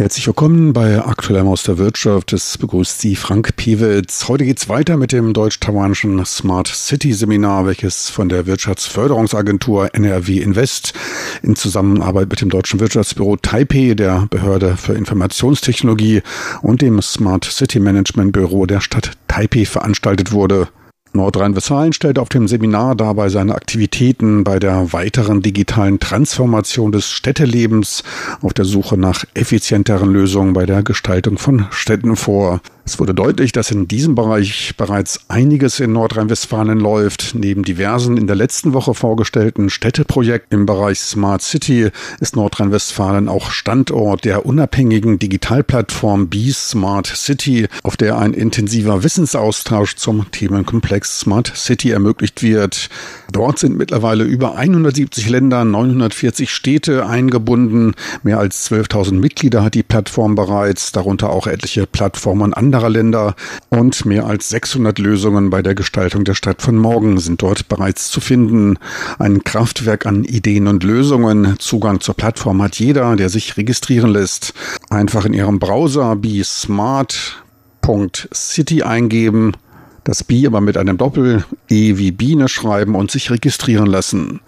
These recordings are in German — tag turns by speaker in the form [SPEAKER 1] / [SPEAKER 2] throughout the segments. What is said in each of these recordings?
[SPEAKER 1] Herzlich willkommen bei Aktuellem aus der Wirtschaft. Es begrüßt Sie Frank Piewitz. Heute geht's weiter mit dem deutsch-taiwanischen Smart City Seminar, welches von der Wirtschaftsförderungsagentur NRW Invest in Zusammenarbeit mit dem Deutschen Wirtschaftsbüro Taipei, der Behörde für Informationstechnologie und dem Smart City Management Büro der Stadt Taipei veranstaltet wurde. Nordrhein-Westfalen stellt auf dem Seminar dabei seine Aktivitäten bei der weiteren digitalen Transformation des Städtelebens auf der Suche nach effizienteren Lösungen bei der Gestaltung von Städten vor. Es wurde deutlich, dass in diesem Bereich bereits einiges in Nordrhein-Westfalen läuft. Neben diversen in der letzten Woche vorgestellten Städteprojekten im Bereich Smart City ist Nordrhein-Westfalen auch Standort der unabhängigen Digitalplattform B Smart City, auf der ein intensiver Wissensaustausch zum Themenkomplex Smart City ermöglicht wird. Dort sind mittlerweile über 170 Länder, 940 Städte eingebunden. Mehr als 12.000 Mitglieder hat die Plattform bereits, darunter auch etliche Plattformen anderer anderer Länder und mehr als 600 Lösungen bei der Gestaltung der Stadt von morgen sind dort bereits zu finden. Ein Kraftwerk an Ideen und Lösungen. Zugang zur Plattform hat jeder, der sich registrieren lässt. Einfach in Ihrem Browser besmart.city eingeben, das B aber mit einem Doppel E wie Biene schreiben und sich registrieren lassen.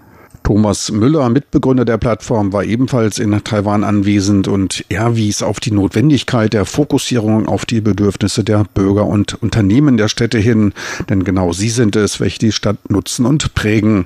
[SPEAKER 1] Thomas Müller, Mitbegründer der Plattform, war ebenfalls in Taiwan anwesend und er wies auf die Notwendigkeit der Fokussierung auf die Bedürfnisse der Bürger und Unternehmen der Städte hin, denn genau sie sind es, welche die Stadt nutzen und prägen.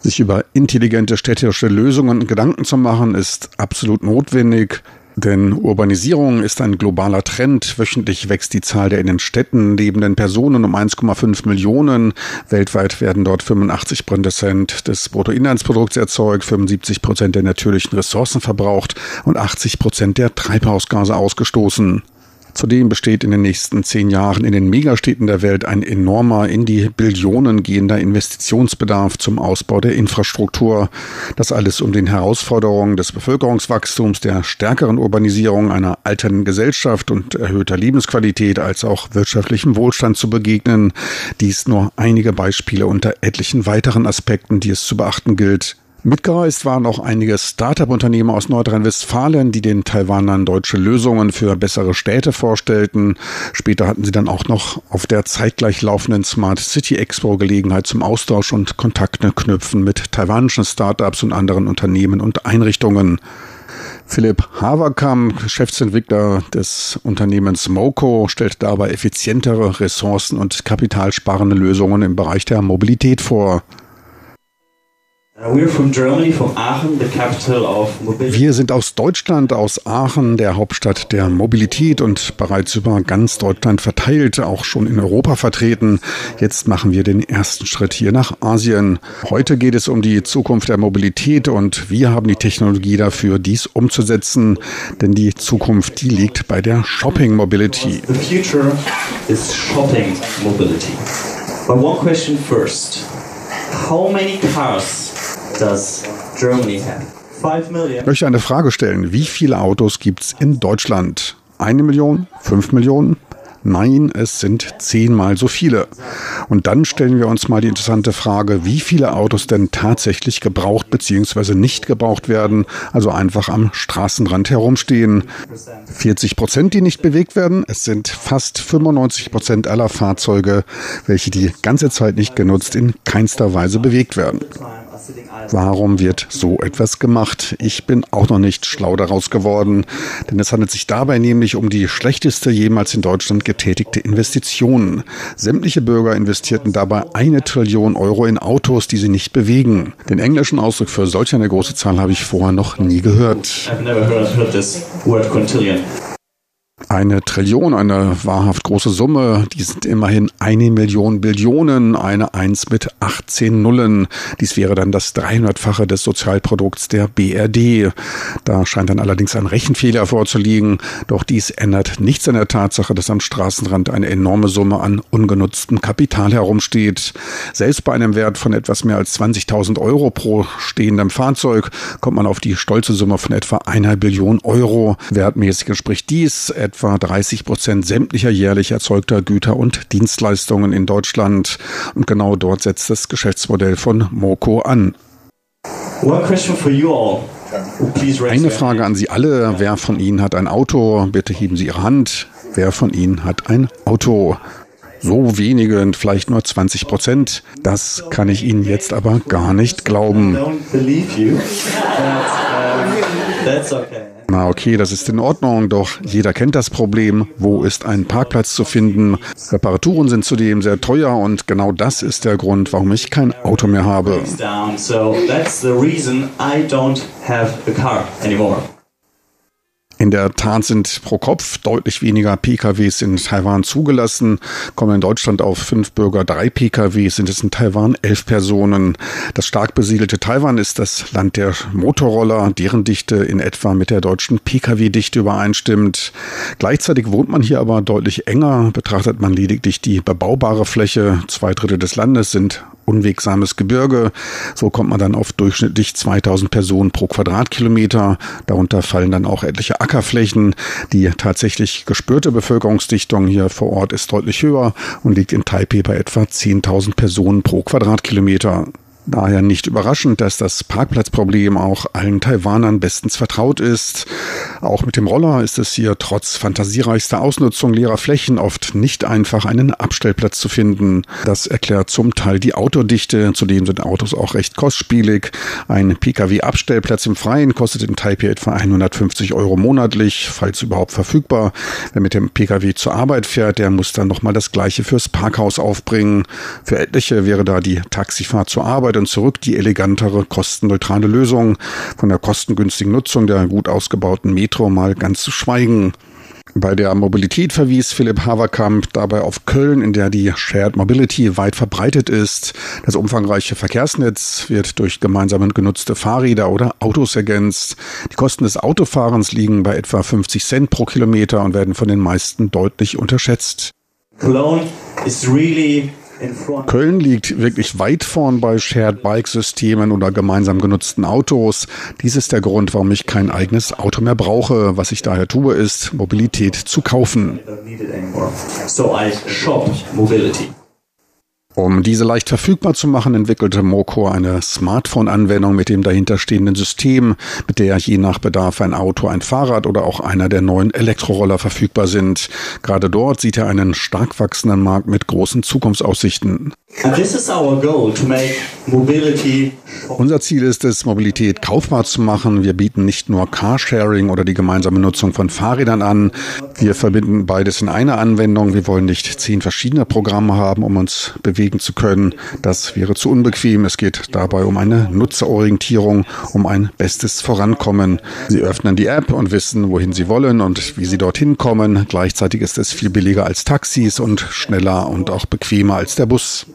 [SPEAKER 1] Sich über intelligente städtische Lösungen Gedanken zu machen, ist absolut notwendig. Denn Urbanisierung ist ein globaler Trend. Wöchentlich wächst die Zahl der in den Städten lebenden Personen um 1,5 Millionen. Weltweit werden dort 85 Prozent des Bruttoinlandsprodukts erzeugt, 75 Prozent der natürlichen Ressourcen verbraucht und 80 Prozent der Treibhausgase ausgestoßen. Zudem besteht in den nächsten zehn Jahren in den Megastädten der Welt ein enormer, in die Billionen gehender Investitionsbedarf zum Ausbau der Infrastruktur. Das alles um den Herausforderungen des Bevölkerungswachstums, der stärkeren Urbanisierung einer alternden Gesellschaft und erhöhter Lebensqualität als auch wirtschaftlichem Wohlstand zu begegnen. Dies nur einige Beispiele unter etlichen weiteren Aspekten, die es zu beachten gilt. Mitgereist waren auch einige Start-up-Unternehmen aus Nordrhein-Westfalen, die den Taiwanern deutsche Lösungen für bessere Städte vorstellten. Später hatten sie dann auch noch auf der zeitgleich laufenden Smart City Expo Gelegenheit zum Austausch und Kontakte knüpfen mit taiwanischen Start-ups und anderen Unternehmen und Einrichtungen. Philipp Haverkamp, Geschäftsentwickler des Unternehmens Moco, stellt dabei effizientere Ressourcen und kapitalsparende Lösungen im Bereich der Mobilität vor.
[SPEAKER 2] Uh,
[SPEAKER 1] Wir sind aus Deutschland, aus Aachen, der Hauptstadt der Mobilität und bereits über ganz Deutschland verteilt, auch schon in Europa vertreten. Jetzt machen wir den ersten Schritt hier nach Asien. Heute geht es um die Zukunft der Mobilität und wir haben die Technologie dafür, dies umzusetzen. Denn die Zukunft, die liegt bei der Shopping Mobility.
[SPEAKER 2] The future is shopping mobility. But one question first. How many cars does Germany million.
[SPEAKER 1] Ich möchte eine Frage stellen. Wie viele Autos gibt es in Deutschland? Eine Million? Fünf Millionen? Nein, es sind zehnmal so viele. Und dann stellen wir uns mal die interessante Frage, wie viele Autos denn tatsächlich gebraucht bzw. nicht gebraucht werden, also einfach am Straßenrand herumstehen. 40 Prozent, die nicht bewegt werden. Es sind fast 95 Prozent aller Fahrzeuge, welche die ganze Zeit nicht genutzt in keinster Weise bewegt werden. Warum wird so etwas gemacht? Ich bin auch noch nicht schlau daraus geworden, denn es handelt sich dabei nämlich um die schlechteste jemals in Deutschland getätigte Investition. Sämtliche Bürger investierten dabei eine Trillion Euro in Autos, die sie nicht bewegen. Den englischen Ausdruck für solch eine große Zahl habe ich vorher noch nie gehört.
[SPEAKER 2] I've never heard, heard this word quintillion.
[SPEAKER 1] Eine Trillion, eine wahrhaft große Summe, die sind immerhin eine Million Billionen, eine Eins mit 18 Nullen. Dies wäre dann das 300-fache des Sozialprodukts der BRD. Da scheint dann allerdings ein Rechenfehler vorzuliegen. Doch dies ändert nichts an der Tatsache, dass am Straßenrand eine enorme Summe an ungenutztem Kapital herumsteht. Selbst bei einem Wert von etwas mehr als 20.000 Euro pro stehendem Fahrzeug kommt man auf die stolze Summe von etwa einer Billion Euro. Wertmäßig entspricht dies etwa 30 Prozent sämtlicher jährlich erzeugter Güter und Dienstleistungen in Deutschland. Und genau dort setzt das Geschäftsmodell von Moco an.
[SPEAKER 2] One question for you all.
[SPEAKER 1] Eine Frage an Sie alle. Wer von Ihnen hat ein Auto? Bitte heben Sie Ihre Hand. Wer von Ihnen hat ein Auto? So wenige, vielleicht nur 20 Prozent. Das kann ich Ihnen jetzt aber gar nicht glauben. Na okay, das ist in Ordnung, doch jeder kennt das Problem. Wo ist ein Parkplatz zu finden? Reparaturen sind zudem sehr teuer und genau das ist der Grund, warum ich kein Auto mehr habe. In der Tat sind pro Kopf deutlich weniger PKWs in Taiwan zugelassen. Kommen in Deutschland auf fünf Bürger drei PKWs, sind es in Taiwan elf Personen. Das stark besiedelte Taiwan ist das Land der Motorroller, deren Dichte in etwa mit der deutschen PKW-Dichte übereinstimmt. Gleichzeitig wohnt man hier aber deutlich enger. Betrachtet man lediglich die bebaubare Fläche, zwei Drittel des Landes sind unwegsames Gebirge. So kommt man dann auf durchschnittlich 2000 Personen pro Quadratkilometer. Darunter fallen dann auch etliche Ackerflächen. Die tatsächlich gespürte Bevölkerungsdichtung hier vor Ort ist deutlich höher und liegt in Taipei bei etwa 10.000 Personen pro Quadratkilometer. Daher nicht überraschend, dass das Parkplatzproblem auch allen Taiwanern bestens vertraut ist. Auch mit dem Roller ist es hier trotz fantasiereichster Ausnutzung leerer Flächen oft nicht einfach, einen Abstellplatz zu finden. Das erklärt zum Teil die Autodichte. Zudem sind Autos auch recht kostspielig. Ein Pkw-Abstellplatz im Freien kostet in Taipei etwa 150 Euro monatlich, falls überhaupt verfügbar. Wer mit dem Pkw zur Arbeit fährt, der muss dann nochmal das Gleiche fürs Parkhaus aufbringen. Für etliche wäre da die Taxifahrt zur Arbeit und zurück die elegantere, kostenneutrale Lösung. Von der kostengünstigen Nutzung der gut ausgebauten Metro mal ganz zu schweigen. Bei der Mobilität verwies Philipp Haverkamp dabei auf Köln, in der die Shared Mobility weit verbreitet ist. Das umfangreiche Verkehrsnetz wird durch gemeinsam genutzte Fahrräder oder Autos ergänzt. Die Kosten des Autofahrens liegen bei etwa 50 Cent pro Kilometer und werden von den meisten deutlich unterschätzt. Cologne is really Köln liegt wirklich weit vorn bei Shared Bike Systemen oder gemeinsam genutzten Autos. Dies ist der Grund, warum ich kein eigenes Auto mehr brauche. Was ich daher tue, ist Mobilität zu kaufen. So I shop mobility. Um diese leicht verfügbar zu machen, entwickelte Moco eine Smartphone-Anwendung mit dem dahinterstehenden System, mit der je nach Bedarf ein Auto, ein Fahrrad oder auch einer der neuen Elektroroller verfügbar sind. Gerade dort sieht er einen stark wachsenden Markt mit großen Zukunftsaussichten. Unser Ziel ist es, Mobilität kaufbar zu machen. Wir bieten nicht nur Carsharing oder die gemeinsame Nutzung von Fahrrädern an. Wir verbinden beides in einer Anwendung. Wir wollen nicht zehn verschiedene Programme haben, um uns bewegen zu können. Das wäre zu unbequem. Es geht dabei um eine Nutzerorientierung, um ein bestes Vorankommen. Sie öffnen die App und wissen, wohin Sie wollen und wie Sie dorthin kommen. Gleichzeitig ist es viel billiger als Taxis und schneller und auch bequemer als der Bus.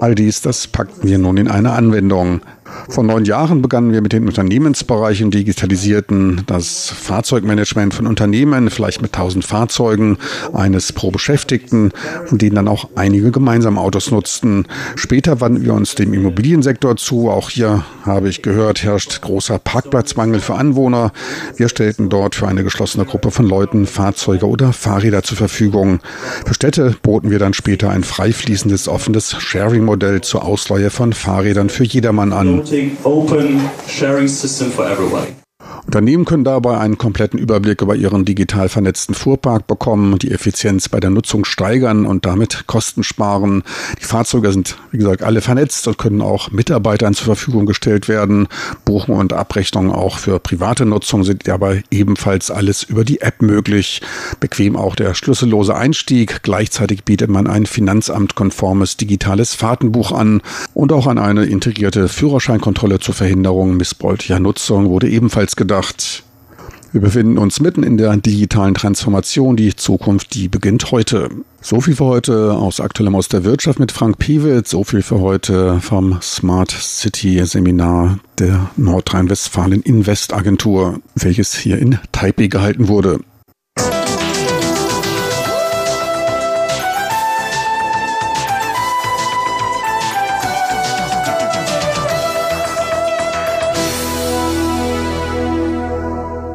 [SPEAKER 1] All dies, das packten wir nun in eine Anwendung. Vor neun Jahren begannen wir mit den Unternehmensbereichen digitalisierten das Fahrzeugmanagement von Unternehmen, vielleicht mit tausend Fahrzeugen, eines pro Beschäftigten, von denen dann auch einige gemeinsam Autos nutzten. Später wandten wir uns dem Immobiliensektor zu. Auch hier habe ich gehört, herrscht großer Parkplatzmangel für Anwohner. Wir stellten dort für eine geschlossene Gruppe von Leuten Fahrzeuge oder Fahrräder zur Verfügung. Für Städte boten wir dann später ein frei fließendes, offenes Sharing-Modell zur Ausleihe von Fahrrädern für jedermann an. Open sharing system for everybody. Unternehmen können dabei einen kompletten Überblick über ihren digital vernetzten Fuhrpark bekommen, die Effizienz bei der Nutzung steigern und damit Kosten sparen. Die Fahrzeuge sind, wie gesagt, alle vernetzt und können auch Mitarbeitern zur Verfügung gestellt werden. Buchungen und Abrechnungen auch für private Nutzung sind dabei ebenfalls alles über die App möglich. Bequem auch der schlüssellose Einstieg. Gleichzeitig bietet man ein finanzamtkonformes digitales Fahrtenbuch an und auch an eine integrierte Führerscheinkontrolle zur Verhinderung missbräuchlicher Nutzung wurde ebenfalls gedacht gedacht. Wir befinden uns mitten in der digitalen Transformation. Die Zukunft, die beginnt heute. So viel für heute aus Aktuellem aus der Wirtschaft mit Frank Piewitz. So viel für heute vom Smart City Seminar der Nordrhein-Westfalen Invest Agentur, welches hier in Taipei gehalten wurde.